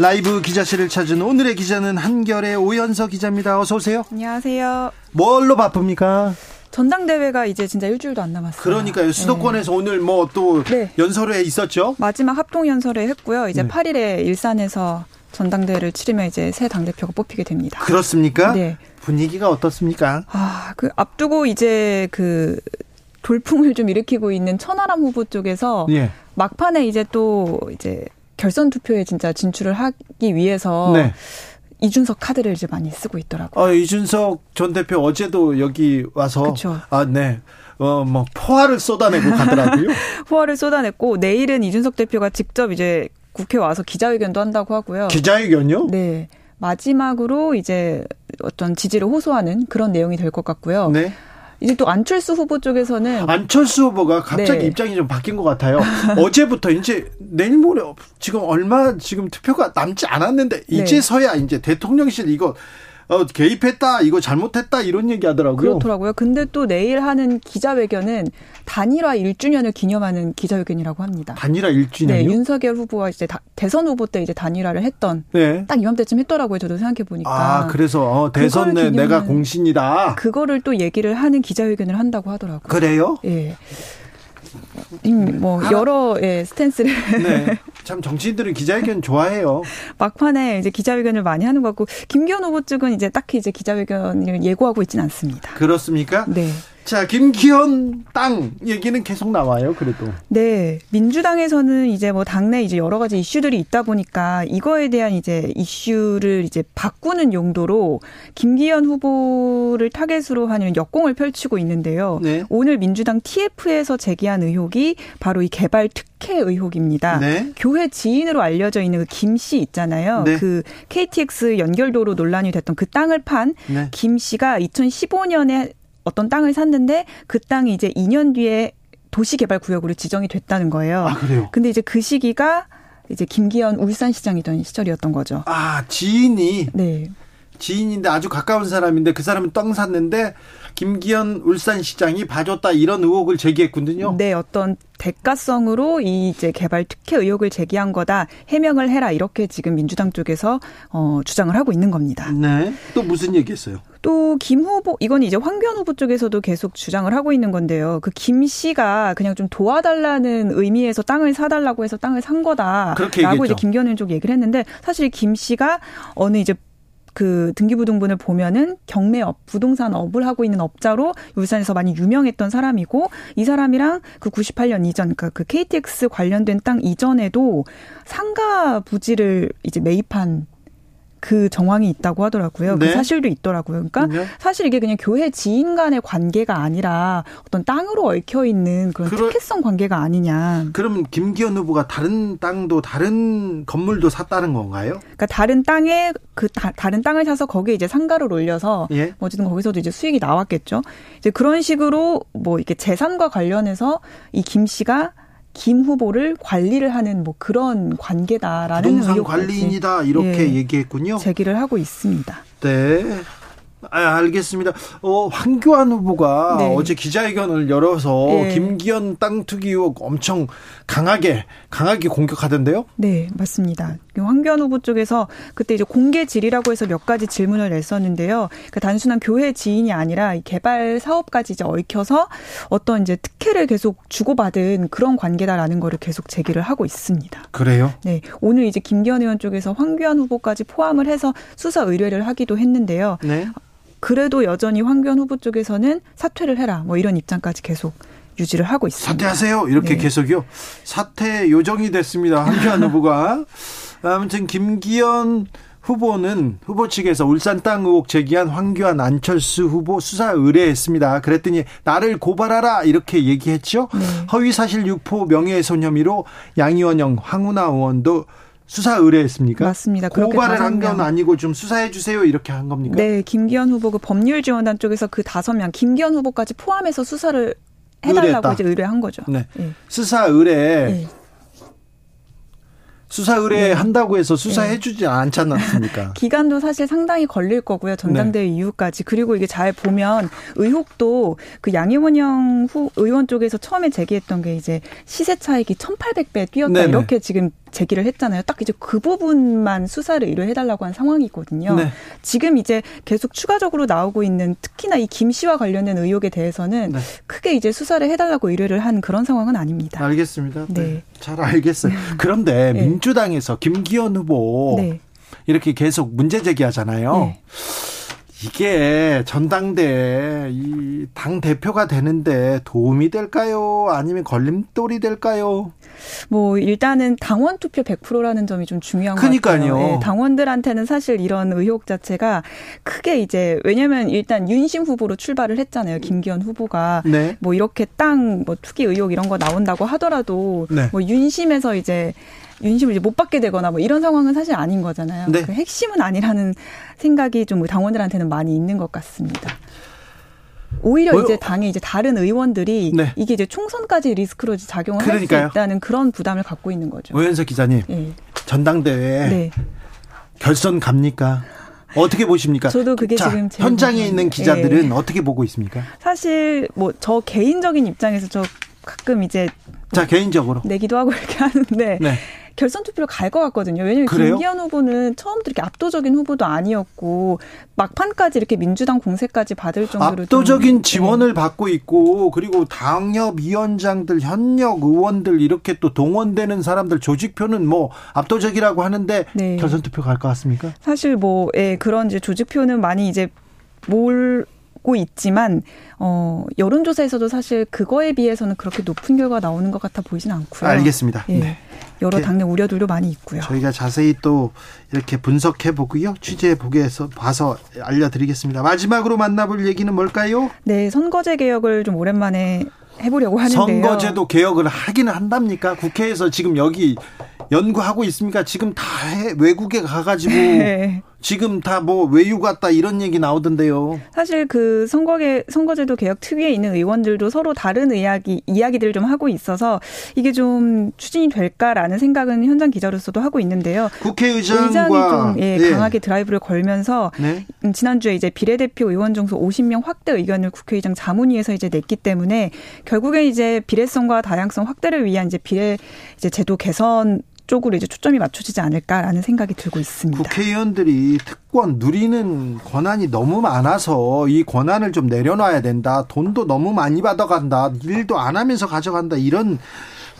라이브 기자실을 찾은 오늘의 기자는 한결의 오연서 기자입니다. 어서 오세요. 안녕하세요. 뭘로 바쁩니까? 전당대회가 이제 진짜 일주일도 안 남았어요. 그러니까요. 수도권에서 네. 오늘 뭐또 네. 연설회 있었죠? 마지막 합동 연설회 했고요. 이제 네. 8일에 일산에서 전당대회를 치르면 이제 새 당대표가 뽑히게 됩니다. 그렇습니까? 네. 분위기가 어떻습니까? 아, 그 앞두고 이제 그 돌풍을 좀 일으키고 있는 천하람 후보 쪽에서 예. 막판에 이제 또 이제 결선 투표에 진짜 진출을 하기 위해서 네. 이준석 카드를 이제 많이 쓰고 있더라고요. 아, 이준석 전 대표 어제도 여기 와서 그쵸. 아, 네. 어, 뭐 포화를 쏟아내고 가더라고요. 포화를 쏟아냈고 내일은 이준석 대표가 직접 이제 국회 와서 기자회견도 한다고 하고요. 기자회견요? 네. 마지막으로 이제 어떤 지지를 호소하는 그런 내용이 될 것 같고요. 네. 이제 또 안철수 후보 쪽에서는 안철수 후보가 갑자기 네. 입장이 좀 바뀐 것 같아요. 어제부터 이제 내일 모레 지금 얼마 지금 투표가 남지 않았는데 네. 이제서야 네. 이제 대통령실 이거 어, 개입했다, 이거 잘못했다, 이런 얘기 하더라고요. 그렇더라고요. 근데 또 내일 하는 기자회견은 단일화 1주년을 기념하는 기자회견이라고 합니다. 단일화 1주년이요? 네, 윤석열 후보가 이제 다, 대선 후보 때 이제 단일화를 했던 네. 딱 이맘때쯤 했더라고요. 저도 생각해 보니까. 아, 그래서 어, 대선 내 내가 공신이다. 그거를 또 얘기를 하는 기자회견을 한다고 하더라고요. 그래요? 예. 음, 뭐 여러 예, 스탠스를 네. 참 정치인들은 기자회견 좋아해요. 막판에 이제 기자회견을 많이 하는 것 같고 김기현 후보 측은 이제 딱히 이제 기자회견을 예고하고 있지는 않습니다. 그렇습니까? 네. 자, 김기현 땅 얘기는 계속 나와요, 그래도. 네. 민주당에서는 이제 뭐 당내 이제 여러 가지 이슈들이 있다 보니까 이거에 대한 이제 이슈를 이제 바꾸는 용도로 김기현 후보를 타겟으로 하는 역공을 펼치고 있는데요. 네. 오늘 민주당 TF에서 제기한 의혹이 바로 이 개발 특혜 의혹입니다. 네. 교회 지인으로 알려져 있는 그 김 씨 있잖아요. 네. 그 KTX 연결도로 논란이 됐던 그 땅을 판김 네. 씨가 2015년에 어떤 땅을 샀는데 그 땅이 이제 2년 뒤에 도시개발구역으로 지정이 됐다는 거예요. 아, 그래요? 근데 이제 그 시기가 이제 김기현 울산시장이던 시절이었던 거죠. 아, 지인이? 네. 지인인데 아주 가까운 사람인데 그 사람은 땅 샀는데 김기현 울산시장이 봐줬다 이런 의혹을 제기했군요. 네, 어떤 대가성으로 이 이제 개발 특혜 의혹을 제기한 거다 해명을 해라 이렇게 지금 민주당 쪽에서 어, 주장을 하고 있는 겁니다. 네. 또 무슨 얘기했어요? 또 김 후보 이건 이제 황교안 후보 쪽에서도 계속 주장을 하고 있는 건데요. 그 김 씨가 그냥 좀 도와달라는 의미에서 땅을 사달라고 해서 땅을 산 거다라고 이제 김기현 쪽 얘기를 했는데 사실 김 씨가 어느 이제 그 등기부등본을 보면은 경매업, 부동산 업을 하고 있는 업자로 울산에서 많이 유명했던 사람이고 이 사람이랑 그 98년 이전 그러니까 그 KTX 관련된 땅 이전에도 상가 부지를 이제 매입한 그 정황이 있다고 하더라고요. 그 네. 그 사실도 있더라고요. 그러니까 네. 사실 이게 그냥 교회 지인 간의 관계가 아니라 어떤 땅으로 얽혀 있는 그런 그러, 특혜성 관계가 아니냐. 그럼 김기현 후보가 다른 땅도 다른 건물도 샀다는 건가요? 그러니까 다른 땅에 그 다, 른 땅을 사서 거기에 이제 상가를 올려서 예? 뭐 어쨌든 거기서도 이제 수익이 나왔겠죠. 이제 그런 식으로 뭐 이렇게 재산과 관련해서 이 김 씨가 김 후보를 관리를 하는 뭐 그런 관계다라는 부동산 관리인이다 이렇게 예, 얘기했군요. 제기를 하고 있습니다. 네. 아, 알겠습니다. 어, 황교안 후보가 네. 어제 기자회견을 열어서 네. 김기현 땅 투기 의혹 엄청 강하게 강하게 공격하던데요? 네, 맞습니다. 황교안 후보 쪽에서 그때 이제 공개 질의라고 해서 몇 가지 질문을 냈었는데요. 그러니까 단순한 교회 지인이 아니라 개발 사업까지 이제 얽혀서 어떤 이제 특혜를 계속 주고받은 그런 관계다라는 거를 계속 제기를 하고 있습니다. 그래요? 네. 오늘 이제 김기현 의원 쪽에서 황교안 후보까지 포함을 해서 수사 의뢰를 하기도 했는데요. 네. 그래도 여전히 황교안 후보 쪽에서는 사퇴를 해라 뭐 이런 입장까지 계속 유지를 하고 있습니다. 사퇴하세요. 이렇게 네. 계속요. 사퇴 요정이 됐습니다. 황교안 후보가 아무튼 김기현 후보는 후보 측에서 울산 땅 의혹 제기한 황교안 안철수 후보 수사 의뢰했습니다. 그랬더니 나를 고발하라 이렇게 얘기했죠. 네. 허위 사실 유포 명예훼손 혐의로 양의원 형 황운하 의원도 수사 의뢰했습니까? 맞습니다. 고발을 한 건 아니고 좀 수사해 주세요 이렇게 한 겁니까? 네, 김기현 후보 그 법률 지원단 쪽에서 그 다섯 명 김기현 후보까지 포함해서 수사를 해달라고 의뢰했다. 이제 의뢰한 거죠. 네. 네. 수사 의뢰 네. 수사 의뢰한다고 해서 수사해주지 네. 않지 않았습니까? 기간도 사실 상당히 걸릴 거고요. 전당대회 네. 이후까지. 그리고 이게 잘 보면 의혹도 그 양희원영 후 의원 쪽에서 처음에 제기했던 게 이제 시세 차익이 1,800배 뛰었다 네네. 이렇게 지금 제기를 했잖아요. 딱 이제 그 부분만 수사를 의뢰해달라고 한 상황이거든요. 네. 지금 이제 계속 추가적으로 나오고 있는 특히나 이 김 씨와 관련된 의혹에 대해서는 네. 크게 이제 수사를 해달라고 의뢰를 한 그런 상황은 아닙니다. 알겠습니다. 네. 네. 잘 알겠어요. 그런데 네. 민주당에서 김기현 후보 네. 이렇게 계속 문제 제기하잖아요. 네. 이게 전당대 이당 대표가 되는데 도움이 될까요? 아니면 걸림돌이 될까요? 뭐 일단은 당원 투표 100%라는 점이 좀 중요한 같아요. 네, 당원들한테는 사실 이런 의혹 자체가 크게 이제 왜냐면 일단 윤심 후보로 출발을 했잖아요. 김기현 후보가 네. 뭐 이렇게 땅 뭐 투기 의혹 이런 거 나온다고 하더라도 네. 뭐 윤심에서 이제 윤심을 이제 못 받게 되거나 뭐 이런 상황은 사실 아닌 거잖아요. 네. 그 핵심은 아니라는 생각이 좀 당원들한테는 많이 있는 것 같습니다. 오히려 뭐, 이제 당의 이제 다른 의원들이 네. 이게 이제 총선까지 리스크로 작용을 할 수 있다는 그런 부담을 갖고 있는 거죠. 오현석 기자님, 네. 전당대회 네. 결선 갑니까? 어떻게 보십니까? 저도 그게 자, 지금 현장에 있는 기자들은 네. 어떻게 보고 있습니까? 사실 뭐 저 개인적인 입장에서 저 가끔 이제 자 개인적으로 내기도 하고 이렇게 하는데 네. 결선 투표로 갈 것 같거든요. 왜냐하면 그래요? 김기현 후보는 처음부터 이렇게 압도적인 후보도 아니었고 막판까지 이렇게 민주당 공세까지 받을 정도로 압도적인 좀, 지원을 네. 받고 있고 그리고 당협 위원장들 현역 의원들 이렇게 또 동원되는 사람들 조직표는 뭐 압도적이라고 하는데 네. 결선 투표 갈 것 같습니까? 사실 뭐 예, 그런 이제 조직표는 많이 이제 뭘 고 있지만 어 여론조사에서도 사실 그거에 비해서는 그렇게 높은 결과 나오는 것 같아 보이진 않고요. 알겠습니다. 예. 네. 여러 당내 우려들도 많이 있고요. 저희가 자세히 또 이렇게 분석해 보고요. 취재해 보게해서 봐서 알려드리겠습니다. 마지막으로 만나볼 얘기는 뭘까요? 네, 선거제 개혁을 좀 오랜만에 해보려고 하는데요. 선거제도 개혁을 하기는 한답니까? 국회에서 지금 여기 연구하고 있습니까? 지금 다 해, 외국에 가가지고 네. 지금 다 뭐 외유 같다 이런 얘기 나오던데요. 사실 그 선거계 선거제도 개혁 특위에 있는 의원들도 서로 다른 이야기 이야기들을 좀 하고 있어서 이게 좀 추진이 될까라는 생각은 현장 기자로서도 하고 있는데요. 국회의장이 좀 예, 예. 강하게 드라이브를 걸면서 네. 음, 지난주에 이제 비례대표 의원 정수 50명 확대 의견을 국회의장 자문위에서 이제 냈기 때문에 결국에 이제 비례성과 다양성 확대를 위한 이제 비례 이제 제도 개선 쪽으로 이제 초점이 맞춰지지 않을까라는 생각이 들고 있습니다. 국회의원들이 특권 누리는 권한이 너무 많아서 이 권한을 좀 내려놔야 된다. 돈도 너무 많이 받아간다. 일도 안 하면서 가져간다. 이런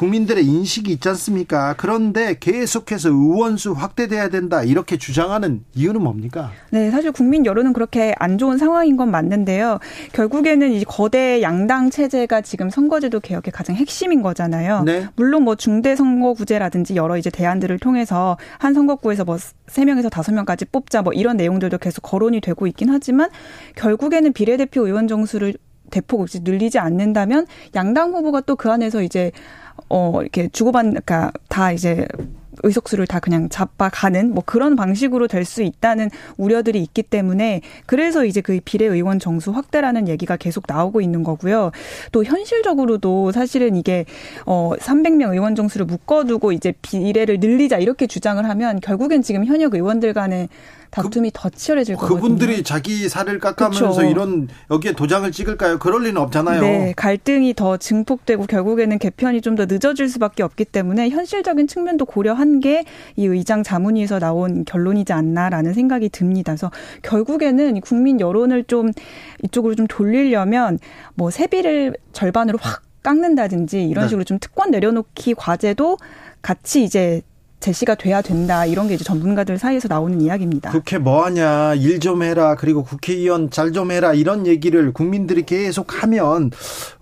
국민들의 인식이 있지 않습니까? 그런데 계속해서 의원수 확대돼야 된다 이렇게 주장하는 이유는 뭡니까? 네, 사실 국민 여론은 그렇게 안 좋은 상황인 건 맞는데요. 결국에는 이 거대 양당 체제가 지금 선거제도 개혁의 가장 핵심인 거잖아요. 네. 물론 뭐 중대 선거구제라든지 여러 이제 대안들을 통해서 한 선거구에서 뭐 3명에서 5명까지 뽑자 뭐 이런 내용들도 계속 거론이 되고 있긴 하지만 결국에는 비례대표 의원 정수를 대폭 늘리지 않는다면 양당 후보가 또 그 안에서 이제 어, 이렇게 주고받는, 그러니까 다 이제 의석수를 다 그냥 잡아가는 뭐 그런 방식으로 될 수 있다는 우려들이 있기 때문에 그래서 이제 그 비례 의원 정수 확대라는 얘기가 계속 나오고 있는 거고요. 또 현실적으로도 사실은 이게 어 300명 의원 정수를 묶어두고 이제 비례를 늘리자 이렇게 주장을 하면 결국엔 지금 현역 의원들 간에 다툼이 그, 더 치열해질 거거든요. 그분들이 자기 살을 깎아면서 그렇죠. 이런 여기에 도장을 찍을까요? 그럴 리는 없잖아요. 네, 갈등이 더 증폭되고 결국에는 개편이 좀 더 늦어질 수밖에 없기 때문에 현실적인 측면도 고려한 게 이 의장 자문위에서 나온 결론이지 않나라는 생각이 듭니다. 그래서 결국에는 국민 여론을 좀 이쪽으로 좀 돌리려면 뭐 세비를 절반으로 확 깎는다든지 이런 네. 식으로 좀 특권 내려놓기 과제도 같이 이제 제시가 돼야 된다 이런 게 이제 전문가들 사이에서 나오는 이야기입니다. 국회 뭐하냐 일 좀 해라 그리고 국회의원 잘 좀 해라 이런 얘기를 국민들이 계속 하면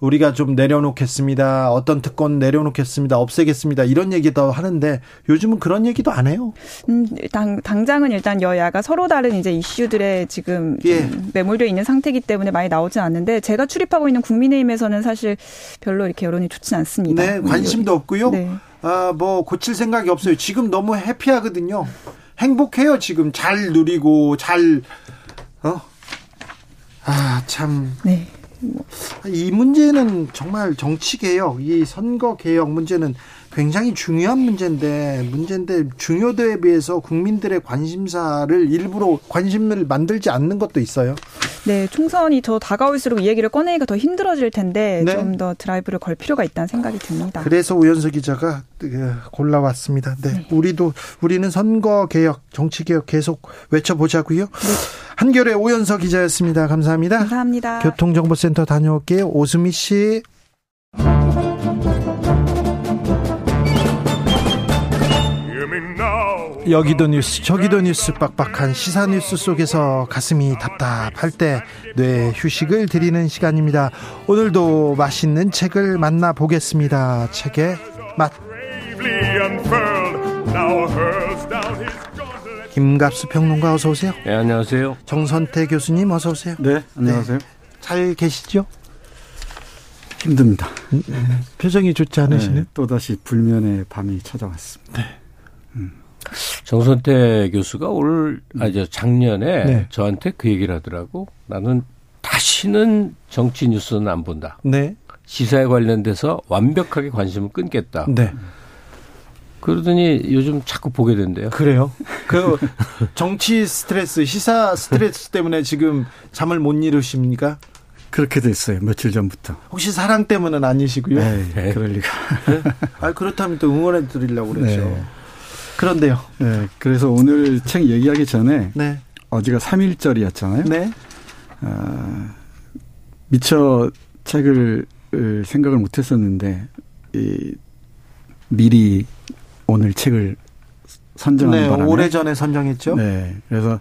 우리가 좀 내려놓겠습니다 어떤 특권 내려놓겠습니다 없애겠습니다 이런 얘기도 하는데 요즘은 그런 얘기도 안 해요. 음, 당, 당장은 일단 여야가 서로 다른 이제 이슈들에 지금 예. 매몰되어 있는 상태이기 때문에 많이 나오진 않는데 제가 출입하고 있는 국민의힘에서는 사실 별로 이렇게 여론이 좋진 않습니다. 네 관심도 없고요. 네. 아, 뭐 고칠 생각이 없어요. 지금 너무 해피하거든요. 행복해요. 지금 잘 누리고 잘 어? 아, 참. 네. 이 문제는 정말 정치 개혁, 이 선거 개혁 문제는 굉장히 중요한 문제인데 문제인데 중요도에 비해서 국민들의 관심사를 일부러 관심을 만들지 않는 것도 있어요. 네, 총선이 더 다가올수록 이 얘기를 꺼내기가 더 힘들어질 텐데 네. 좀더 드라이브를 걸 필요가 있다는 생각이 듭니다. 그래서 우연석 기자가 그, 골라왔습니다. 네, 네. 우리도 우리는 선거 개혁, 정치 개혁 계속 외쳐보자고요. 네. 한결의 오연석 기자였습니다. 감사합니다. 감사합니다. 교통정보센터 다녀올게요. 오수미 씨. 여기도 뉴스 저기도 뉴스 빡빡한 시사 뉴스 속에서 가슴이 답답할 때 뇌 휴식을 드리는 시간입니다. 오늘도 맛있는 책을 만나 보겠습니다. 책의 맛. 김갑수 평론가 어서 오세요. 네, 안녕하세요. 정선태 교수님 어서 오세요. 네, 안녕하세요. 네, 잘 계시죠? 힘듭니다. 네, 표정이 좋지 않으시네. 네, 또 다시 불면의 밤이 찾아왔습니다. 네. 음. 정선태 교수가 올, 아, 저 작년에 네. 저한테 그 얘기를 하더라고. 나는 다시는 정치 뉴스는 안 본다. 네. 시사에 관련돼서 완벽하게 관심을 끊겠다. 네. 그러더니 요즘 자꾸 보게 된대요. 그래요? 그 정치 스트레스, 시사 스트레스 때문에 지금 잠을 못 이루십니까? 그렇게 됐어요. 며칠 전부터. 혹시 사랑 때문은 아니시고요? 네, 네. 그럴 리가. 네? 아, 그렇다면 또 응원해 드리려고 그랬죠. 네. 그런데요. 네. 그래서 오늘 책 얘기하기 전에 네. 어제가 3일절이었잖아요. 네. 아, 미처 책을 생각을 못 했었는데 이 미리 오늘 책을 선정한 네, 바람에 오래전에 선정했죠. 네. 그래서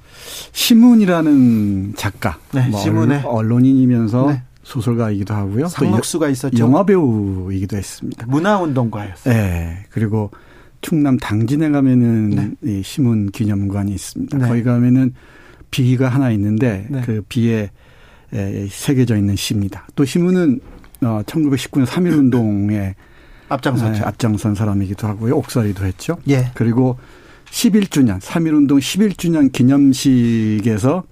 신문이라는 작가, 네, 뭐 신문의 언론인이면서 네. 소설가이기도 하고요. 상록수가 있었죠. 영화 배우이기도 했습니다. 문화운동가였어요. 네. 그리고 충남 당진에 가면은 네. 이 시문 기념관이 있습니다. 네. 거기 가면은 비가 하나 있는데 네. 그 비에 새겨져 있는 시입니다. 또 시문은 어 1919년 3.1 운동에 앞장선 네, 앞장선 사람이기도 하고요. 옥살이도 했죠. 예. 그리고 11주년 3.1 운동 11주년 기념식에서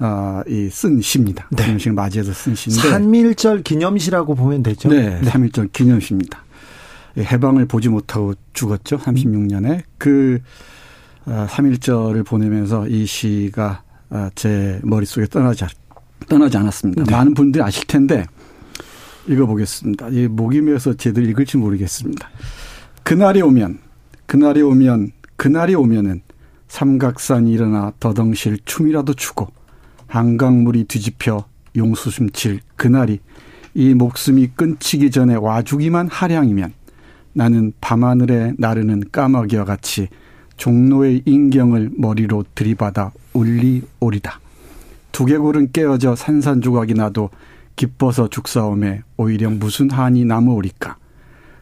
어, 이쓴 시입니다. 네. 기념식 맞이해서 쓴 시인데 3.1절 기념시라고 보면 되죠. 네, 네. 3.1절 기념시입니다. 해방을 보지 못하고 죽었죠. 36년에. 그 3.1절을 어, 보내면서 이 시가 어, 제 머릿속에 떠나지, 떠나지 않았습니다. 네. 많은 분들이 아실 텐데 읽어보겠습니다. 이 목이 메어서 제대로 읽을지 모르겠습니다. 그날이 오면, 그날이 오면, 그날이 오면은 삼각산이 일어나 더덩실 춤이라도 추고 한강물이 뒤집혀 용수숨칠 그날이 이 목숨이 끊치기 전에 와주기만 하량이면 나는 밤하늘에 나르는 까마귀와 같이 종로의 인경을 머리로 들이받아 울리오리다. 두개골은 깨어져 산산조각이 나도 기뻐서 죽사오매 오히려 무슨 한이 남으오리까.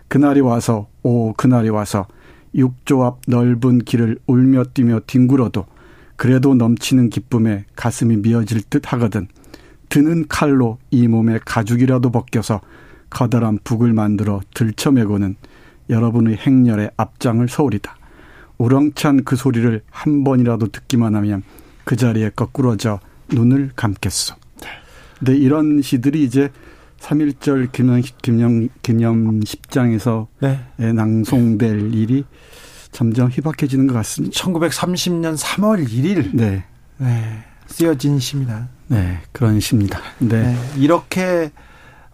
그날이 와서 오 그날이 와서 육조 앞 넓은 길을 울며 뛰며 뒹굴어도 그래도 넘치는 기쁨에 가슴이 미어질 듯 하거든. 드는 칼로 이 몸의 가죽이라도 벗겨서 커다란 북을 만들어 들쳐매고는 여러분의 행렬의 앞장을 서오리다. 우렁찬 그 소리를 한 번이라도 듣기만 하면 그 자리에 거꾸러져 눈을 감겠소. 네, 이런 시들이 이제 3.1절 기념, 기념, 기념1장에서 네. 낭송될 일이 점점 희박해지는 것 같습니다. 1930년 3월 1일. 네. 네. 쓰여진 시입니다. 네, 그런 시입니다. 네. 네. 이렇게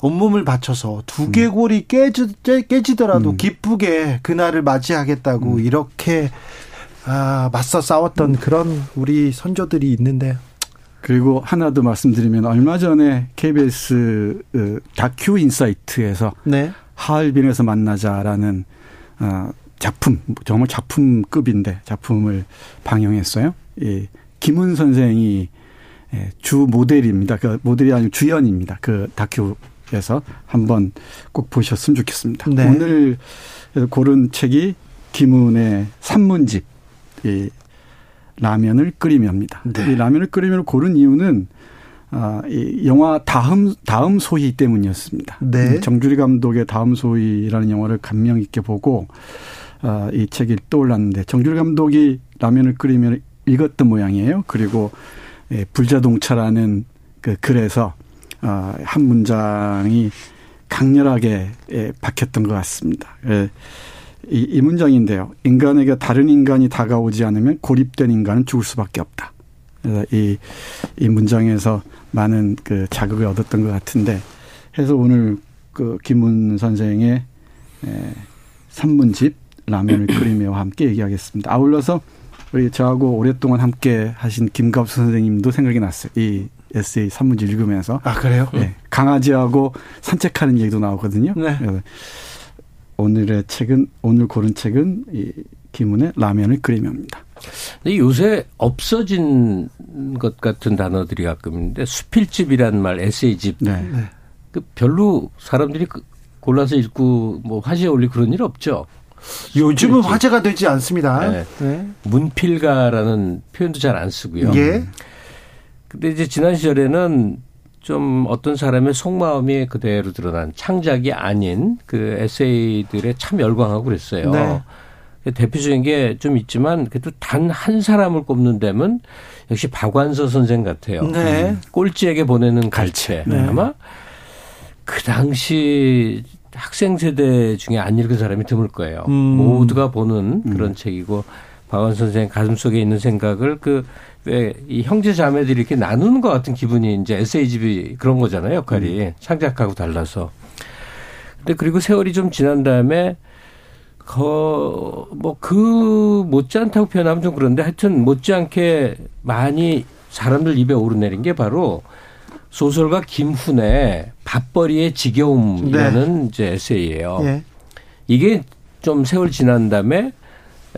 온몸을 바쳐서 두개골이 깨지, 깨지더라도 음. 기쁘게 그날을 맞이하겠다고 음. 이렇게 아, 맞서 싸웠던 그런 우리 선조들이 있는데 그리고 하나 더 말씀드리면 얼마 전에 KBS 그 다큐 인사이트에서 네. 하얼빈에서 만나자라는 어, 작품 정말 작품급인데 작품을 방영했어요. 이 김훈 선생이 예, 주 모델입니다. 그 모델이 아니고 주연입니다. 그 다큐 해서 한번 꼭 보셨으면 좋겠습니다. 네. 오늘 고른 책이 김은의 산문집 이 라면을 끓이며입니다. 네. 이 라면을 끓이며 고른 이유는 아, 이 영화 다음 다음 소희 때문이었습니다. 네. 정주리 감독의 다음 소희라는 영화를 감명 있게 보고 아, 이 책이 떠올랐는데 정주리 감독이 라면을 끓이면 읽었던 모양이에요. 그리고 예, 불자동차라는 그 글에서 아, 한 문장이 강렬하게 예, 박혔던 것 같습니다. 예, 이, 이 문장인데요. 인간에게 다른 인간이 다가오지 않으면 고립된 인간은 죽을 수밖에 없다. 그래서 이, 이 문장에서 많은 그 자극을 얻었던 것 같은데 해서 오늘 그 김문 선생의 에, 산문집 라면을 끓이며 함께 얘기하겠습니다. 아울러서 우리 저하고 오랫동안 함께 하신 김갑수 선생님도 생각이 났어요. 이 에세이 산문집 읽으면서. 아, 그래요? 네. 강아지하고 산책하는 얘기도 나오거든요. 네. 오늘의 책은, 오늘 고른 책은 이 김문의 라면을 끓이며입니다. 근데 요새 없어진 것 같은 단어들이 가끔 있는데 수필집이란 말, 에세이집. 네. 그 별로 사람들이 그 골라서 읽고 뭐 화제에 올리 그런 일 없죠. 요즘은 화제가 되지 않습니다. 네. 네. 문필가라는 표현도 잘 안 쓰고요. 예. 근데 이제 지난 시절에는 좀 어떤 사람의 속마음이 그대로 드러난 창작이 아닌 그 에세이들에 참 열광하고 그랬어요. 네. 대표적인 게 좀 있지만 그래도 단 한 사람을 꼽는 데면 역시 박완서 선생 같아요. 네. 음. 꼴찌에게 보내는 갈채. 네. 아마 그 당시 학생 세대 중에 안 읽은 사람이 드물 거예요. 음. 모두가 보는 음. 그런 음. 책이고 박완 선생 가슴 속에 있는 생각을 그왜 이 형제 자매들이 이렇게 나누는 것 같은 기분이 이제 에세이집이 그런 거잖아요 역할이 음. 창작하고 달라서. 근데 그리고 세월이 좀 지난 다음에 뭐그 못지않다고 표현하면 좀 그런데 하여튼 못지않게 많이 사람들 입에 오르내린 게 바로 소설가 김훈의 밥벌이의 지겨움이라는 네. 이제 에세이예요. 네. 이게 좀 세월 지난 다음에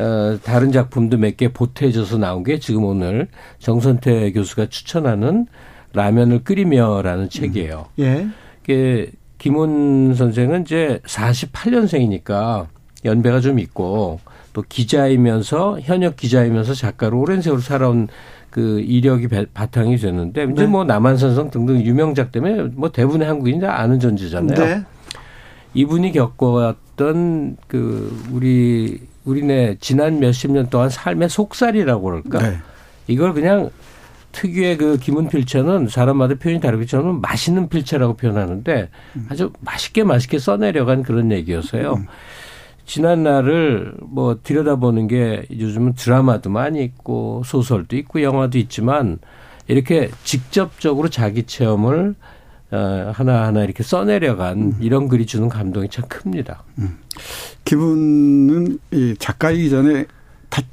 어, 다른 작품도 몇 개 보태져서 나온 게 지금 오늘 정선태 교수가 추천하는 라면을 끓이며라는 책이에요. 음. 예. 이게 김훈 선생은 이제 48년생이니까 연배가 좀 있고 또 기자이면서 현역 기자이면서 작가로 오랜 세월 살아온 그 이력이 바탕이 됐는데 이제 네. 뭐 남한산성 등등 유명작 때문에 뭐 대부분의 한국인이 다 아는 존재잖아요. 네. 이분이 겪어왔던 그 우리 우리네 지난 몇십 년 동안 삶의 속살이라고 그럴까? 네. 이걸 그냥 특유의 그 김은 필체는 사람마다 표현이 다르기 저는 맛있는 필체라고 표현하는데 음. 아주 맛있게 맛있게 써내려간 그런 얘기여서요. 음. 지난 날을 뭐 들여다보는 게 요즘은 드라마도 많이 있고 소설도 있고 영화도 있지만 이렇게 직접적으로 자기 체험을 어, 하나하나 이렇게 써내려간 음. 이런 글이 주는 감동이 참 큽니다. 음. 기분은 이 작가이기 전에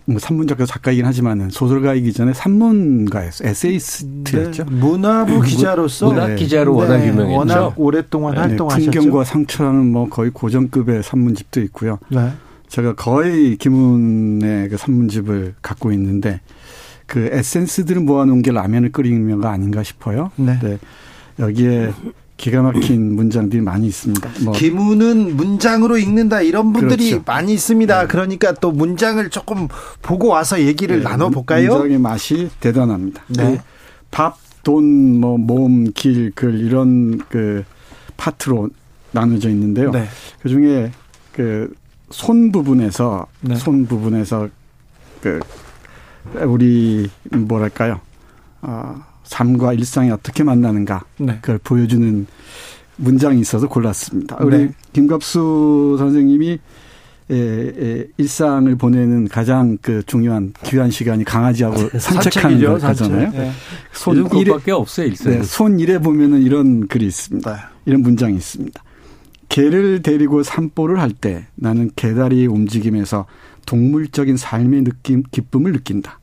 뭐 산문작가 작가이긴 하지만은 소설가이기 전에 산문가였어 에세이스트였죠. 네. 문화부 기자로서 문학 기자로 네. 워낙 유명했죠. 워낙 오랫동안 네. 활동하셨죠. 풍경과 상처라는 뭐 거의 고전급의 산문집도 있고요. 네. 제가 거의 김훈의 그 산문집을 갖고 있는데 그 에센스들을 모아놓은 게 라면을 끓이면가 아닌가 싶어요. 네. 네. 여기에 기가 막힌 문장들이 많이 있습니다. 뭐. 기문은 문장으로 읽는다 이런 분들이 그렇죠. 많이 있습니다. 네. 그러니까 또 문장을 조금 보고 와서 얘기를 네. 나눠볼까요? 문장의 맛이 대단합니다. 네. 밥, 돈, 뭐 몸, 길, 글 이런 그 파트로 나눠져 있는데요. 네. 그 중에 그 손 부분에서 네. 손 부분에서 그 우리 뭐랄까요? 어, 삶과 일상이 어떻게 만나는가 네. 그걸 보여주는 문장이 있어서 골랐습니다. 우리 네. 김갑수 선생님이 에, 에, 일상을 보내는 가장 그 중요한 귀한 시간이 강아지하고 산책하는 거잖아요. 네. 손 일에 없어요, 일상. 네, 손 일에 보면은 이런 글이 있습니다. 네. 이런 문장이 있습니다. 개를 데리고 산보를 할 때 나는 개다리의 움직임에서 동물적인 삶의 느낌, 기쁨을 느낀다.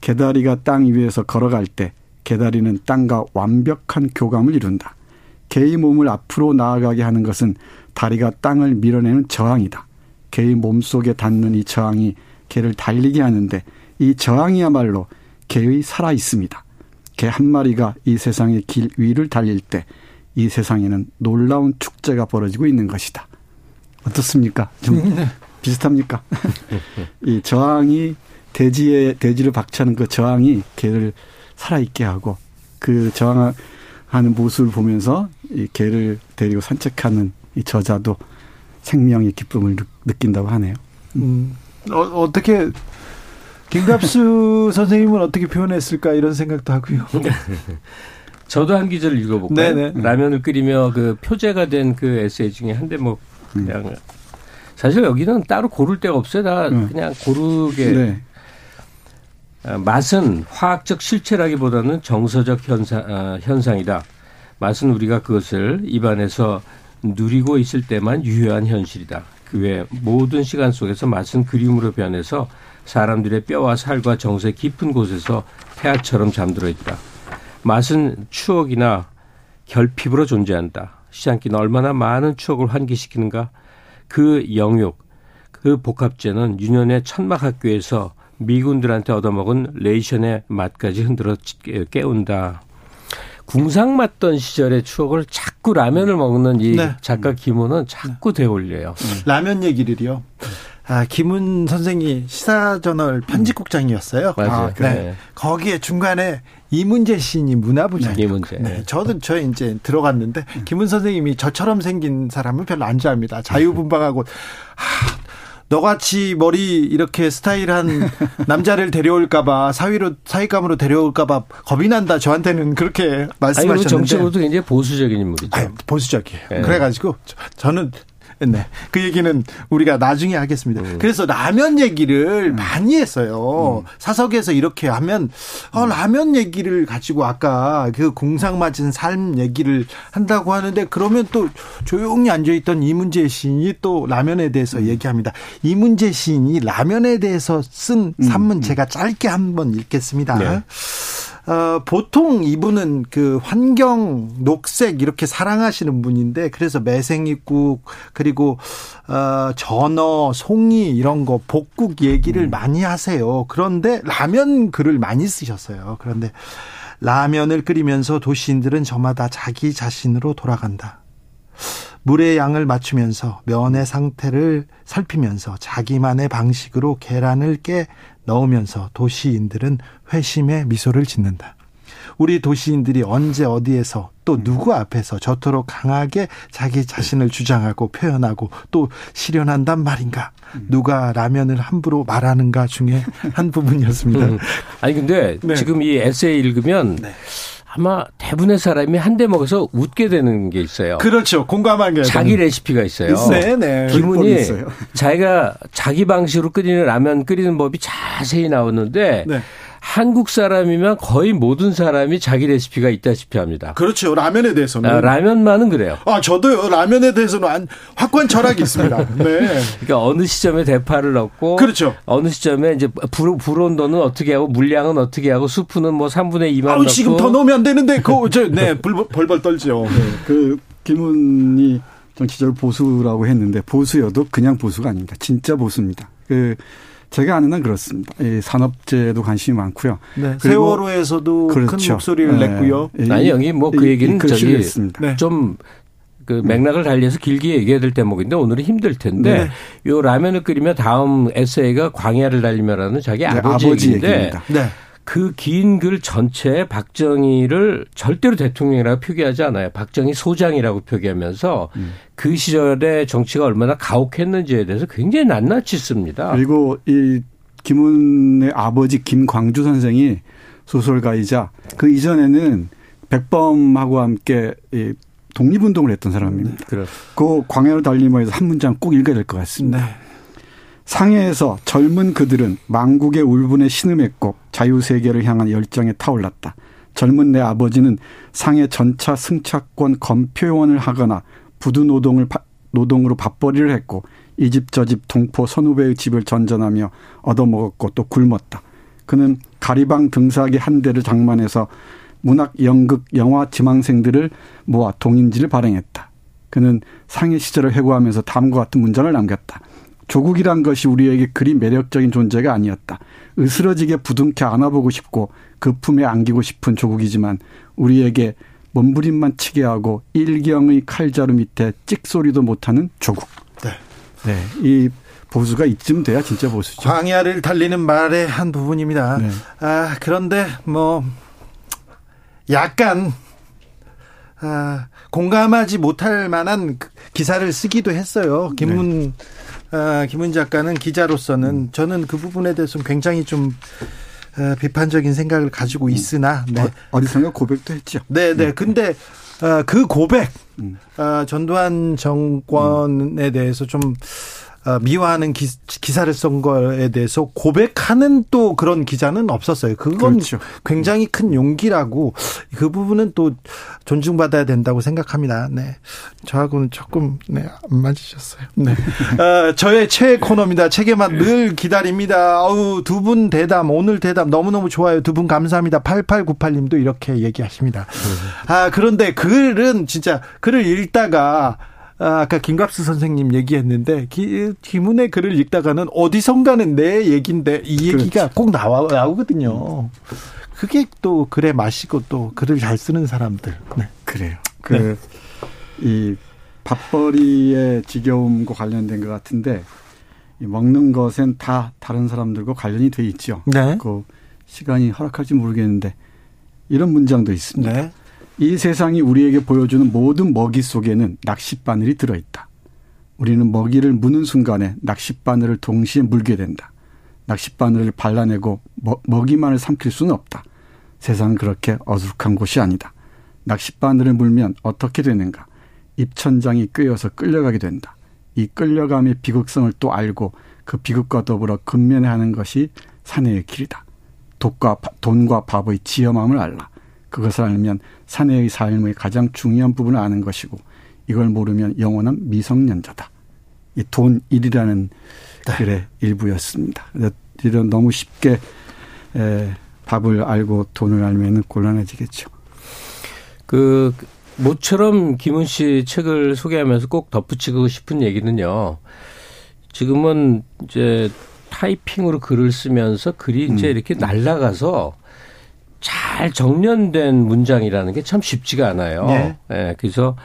개다리가 땅 위에서 걸어갈 때 개다리는 땅과 완벽한 교감을 이룬다. 개의 몸을 앞으로 나아가게 하는 것은 다리가 땅을 밀어내는 저항이다. 개의 몸 속에 닿는 이 저항이 개를 달리게 하는데 이 저항이야말로 개의 살아 있습니다. 개 한 마리가 이 세상의 길 위를 달릴 때 이 세상에는 놀라운 축제가 벌어지고 있는 것이다. 어떻습니까? 좀 네. 비슷합니까? 이 저항이 대지에 대지를 박차는 그 저항이 개를 살아있게 하고 그 저항하는 모습을 보면서 이 개를 데리고 산책하는 이 저자도 생명의 기쁨을 느낀다고 하네요. 음. 어, 어떻게 김갑수 선생님은 어떻게 표현했을까 이런 생각도 하고요. 저도 한 기절을 읽어볼까요? 네네. 라면을 끓이며 그 표제가 된 그 에세이 중에 한 대목 그냥 음. 사실 여기는 따로 고를 데가 없어요. 다 음. 그냥 고르게 네. 아, 맛은 화학적 실체라기보다는 정서적 현상, 아, 현상이다. 맛은 우리가 그것을 입안에서 누리고 있을 때만 유효한 현실이다. 그 외 모든 시간 속에서 맛은 그리움으로 변해서 사람들의 뼈와 살과 정서의 깊은 곳에서 태아처럼 잠들어 있다. 맛은 추억이나 결핍으로 존재한다. 시장기는 얼마나 많은 추억을 환기시키는가. 그 영육, 그 복합체는 유년의 천막 학교에서 미군들한테 얻어먹은 레이션의 맛까지 흔들어 깨운다. 궁상 맞던 시절의 추억을 자꾸 라면을 먹는 이 네. 작가 김훈은 자꾸 네. 떠올려요. 음. 라면 얘기를요. 아, 김훈 선생이 시사저널 편집국장이었어요. 맞아요. 아, 네. 네. 거기에 중간에 이문재 시인이 문화부장. 네, 이문재. 네. 저도 저 이제 들어갔는데 김훈 선생님이 저처럼 생긴 사람은 별로 안 좋아합니다. 자유분방하고 하, 너같이 머리 이렇게 스타일한 남자를 데려올까봐 사위로 사위감으로 데려올까봐 겁이 난다. 저한테는 그렇게 말씀하셨는데. 정치적으로도 굉장히 보수적인 인물이죠. 아니, 보수적이에요. 네. 그래가지고 저는 네. 그 얘기는 우리가 나중에 하겠습니다. 음. 그래서 라면 얘기를 음. 많이 했어요. 음. 사석에서 이렇게 하면 어, 음. 라면 얘기를 가지고 아까 그 공상 맞은 삶 얘기를 한다고 하는데 그러면 또 조용히 앉아 있던 이문재 시인이 또 라면에 대해서 음. 얘기합니다. 이문재 시인이 라면에 대해서 쓴 음. 산문 제가 짧게 한번 읽겠습니다. 네. 어, 보통 이분은 그 환경, 녹색 이렇게 사랑하시는 분인데 그래서 매생이국 그리고 어, 전어, 송이 이런 거 복국 얘기를 음. 많이 하세요. 그런데 라면 글을 많이 쓰셨어요. 그런데 라면을 끓이면서 도시인들은 저마다 자기 자신으로 돌아간다. 물의 양을 맞추면서 면의 상태를 살피면서 자기만의 방식으로 계란을 깨 넣으면서 도시인들은 회심의 미소를 짓는다. 우리 도시인들이 언제 어디에서 또 누구 앞에서 저토록 강하게 자기 자신을 주장하고 표현하고 또 실현한단 말인가? 누가 라면을 함부로 말하는가 중에 한 부분이었습니다. 음. 아니 근데 네. 지금 이 에세이 읽으면 네. 아마 대부분의 사람이 한 대 먹어서 웃게 되는 게 있어요. 그렇죠. 공감하게. 자기 레시피가 있어요. 네, 네. 기분이 자기가 자기 방식으로 끓이는 라면 끓이는 법이 자세히 나오는데 네. 한국 사람이면 거의 모든 사람이 자기 레시피가 있다시피 합니다. 그렇죠. 라면에 대해서는. 아, 라면만은 그래요. 아, 저도요. 라면에 대해서는 확고한 철학이 있습니다. 네. 그러니까 어느 시점에 대파를 넣고. 그렇죠. 어느 시점에 이제 불, 불 온도는 어떻게 하고 물량은 어떻게 하고 수프는 뭐 3분의 2만 아우, 넣고. 지금 더 넣으면 안 되는데, 그, 저, 네, 벌, 벌벌 떨죠. 네. 그, 김훈이 정치적 보수라고 했는데, 보수여도 그냥 보수가 아닙니다. 진짜 보수입니다. 그, 제가 아는 한 그렇습니다. 이 산업재도 관심이 많고요. 네, 세월호에서도 그렇죠. 큰 목소리를 네. 냈고요. 아니 여기 뭐 그 얘기는 저기 네. 좀그 맥락을 달리해서 길게 얘기해야 될 대목인데 오늘은 힘들 텐데 네. 요 라면을 끓이며 다음 에세이가 광야를 달리며라는 자기 네, 아버지, 아버지 얘기인데 얘기입니다. 네. 그 긴 글 전체에 박정희를 절대로 대통령이라고 표기하지 않아요. 박정희 소장이라고 표기하면서 음. 그 시절에 정치가 얼마나 가혹했는지에 대해서 굉장히 낱낱이 씁니다. 그리고 이 김훈의 아버지 김광주 선생이 소설가이자 그 이전에는 백범하고 함께 이 독립운동을 했던 사람입니다. 네, 그 광야로 달리면서 한 문장 꼭 읽어야 될 것 같습니다. 네. 상해에서 젊은 그들은 망국의 울분에 신음했고 자유세계를 향한 열정에 타올랐다. 젊은 내 아버지는 상해 전차 승차권 검표원을 하거나 부두 노동을 노동으로 밥벌이를 했고 이 집 저 집 동포 선후배의 집을 전전하며 얻어먹었고 또 굶었다. 그는 가리방 등사기 한 대를 장만해서 문학, 연극, 영화 지망생들을 모아 동인지를 발행했다. 그는 상해 시절을 회고하면서 다음과 같은 문장을 남겼다. 조국이란 것이 우리에게 그리 매력적인 존재가 아니었다. 으스러지게 부둥켜 안아보고 싶고 그 품에 안기고 싶은 조국이지만 우리에게 몸부림만 치게 하고 일경의 칼자루 밑에 찍소리도 못하는 조국. 네. 네. 이 보수가 이쯤 돼야 진짜 보수죠. 광야를 달리는 말의 한 부분입니다. 네. 아, 그런데 뭐 약간 아, 공감하지 못할 만한 그 기사를 쓰기도 했어요. 김문 네. 아, 김은 작가는 기자로서는 저는 그 부분에 대해서 굉장히 좀 아, 비판적인 생각을 가지고 있으나 네. 어, 어디선가 고백도 했죠. 네, 네. 근데 아, 그 고백 음. 아, 전두환 정권에 대해서 좀 어, 미화하는 기, 사를 쓴 거에 대해서 고백하는 또 그런 기자는 없었어요. 그건 그렇죠. 굉장히 큰 용기라고 그 부분은 또 존중받아야 된다고 생각합니다. 네. 저하고는 조금 네, 안 맞으셨어요. 네. 어, 저의 최애 코너입니다. 책에만 늘 기다립니다. 어우, 두 분 대담, 오늘 대담 너무너무 좋아요. 두 분 감사합니다. 8898 님도 이렇게 얘기하십니다. 아, 그런데 글은 진짜 글을 읽다가 아, 아까 김갑수 선생님 얘기했는데 기, 김은의 글을 읽다가는 어디선가는 내 얘기인데 이 얘기가 그렇죠. 꼭 나와 나오거든요. 그게 또 글의 맛이고 또 글을 잘 쓰는 사람들. 네. 그래요. 그이 밥벌이의 지겨움과 관련된 것 같은데 먹는 것엔 다 다른 사람들과 관련이 돼 있죠. 네. 그 시간이 허락할지 모르겠는데 이런 문장도 있습니다. 네. 이 세상이 우리에게 보여주는 모든 먹이 속에는 낚싯바늘이 들어있다. 우리는 먹이를 무는 순간에 낚싯바늘을 동시에 물게 된다. 낚싯바늘을 발라내고 먹이만을 삼킬 수는 없다. 세상은 그렇게 어둑한 곳이 아니다. 낚싯바늘을 물면 어떻게 되는가? 입천장이 꿰어서 끌려가게 된다. 이 끌려감의 비극성을 또 알고 그 비극과 더불어 근면해하는 것이 사내의 길이다. 돈과, 돈과 밥의 지엄함을 알라. 그것을 알면 사내의 삶의 가장 중요한 부분을 아는 것이고 이걸 모르면 영원한 미성년자다. 이 돈 일이라는 네. 글의 일부였습니다. 이런 너무 쉽게 에, 밥을 알고 돈을 알면 곤란해지겠죠. 그 모처럼 김은 씨 책을 소개하면서 꼭 덧붙이고 싶은 얘기는요. 지금은 이제 타이핑으로 글을 쓰면서 글이 이제 음. 이렇게 날라가서 잘 정련된 문장이라는 게 참 쉽지가 않아요. 네. 네 그래서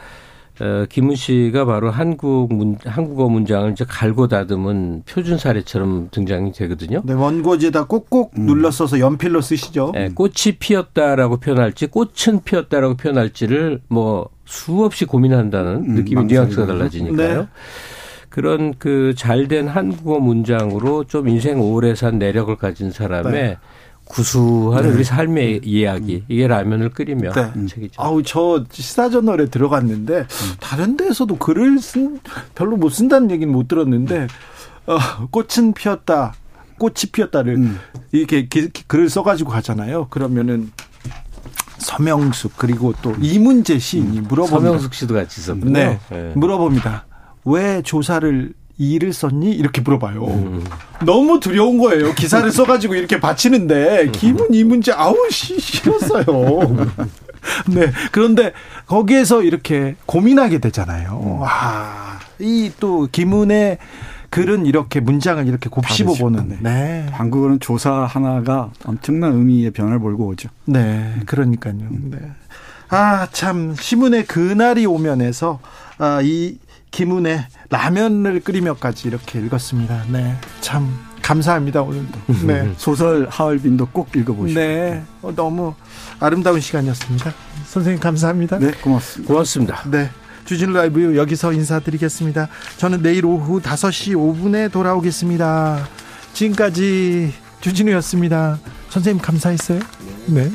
어, 김은 씨가 바로 한국 문, 한국어 문장을 이제 갈고 다듬은 표준 사례처럼 등장이 되거든요. 네, 원고지에다 꼭꼭 음. 눌러 써서 연필로 쓰시죠. 네, 꽃이 피었다라고 표현할지 꽃은 피었다라고 표현할지를 뭐 수없이 고민한다는 음, 느낌이 뉘앙스가 달라지니까요. 네. 그런 그 잘된 한국어 문장으로 좀 인생 오래 산 내력을 가진 사람의 네. 구수한 네. 우리 삶의 음. 이야기 이게 라면을 끓이며 네. 책이죠. 아우 저 시사 저널에 들어갔는데 음. 다른 데서도 글을 쓴 별로 못 쓴다는 얘기는 못 들었는데 어, 꽃은 피었다, 꽃이 피었다를 음. 이렇게 기, 글을 써가지고 가잖아요. 그러면은 서명숙 그리고 또 이문재 시인이 음. 물어봅니다. 서명숙 씨도 같이 썼군요. 네, 네. 물어봅니다. 왜 조사를 이 일을 썼니? 이렇게 물어봐요. 음. 너무 두려운 거예요. 기사를 써가지고 이렇게 바치는데 기분 이 문제 아우 싫었어요. 네. 그런데 거기에서 이렇게 고민하게 되잖아요. 음. 와, 이 또 김은의 글은 이렇게 문장을 이렇게 곱씹어 보는. 네. 네. 한국어는 조사 하나가 엄청난 의미의 변화를 몰고 오죠. 네. 그러니까요. 네. 아, 참, 시문의 그날이 오면에서, 아, 이, 김은혜 라면을 끓이며까지 이렇게 읽었습니다. 네, 참 감사합니다 오늘도. 네, 소설 하얼빈도 꼭 읽어보시고. 네, 어, 너무 아름다운 시간이었습니다. 선생님 감사합니다. 네, 고맙습니다. 고맙습니다. 네. 주진 라이브 여기서 인사드리겠습니다. 저는 내일 오후 5시 5분에 돌아오겠습니다. 지금까지 주진우였습니다. 선생님 감사했어요. 네.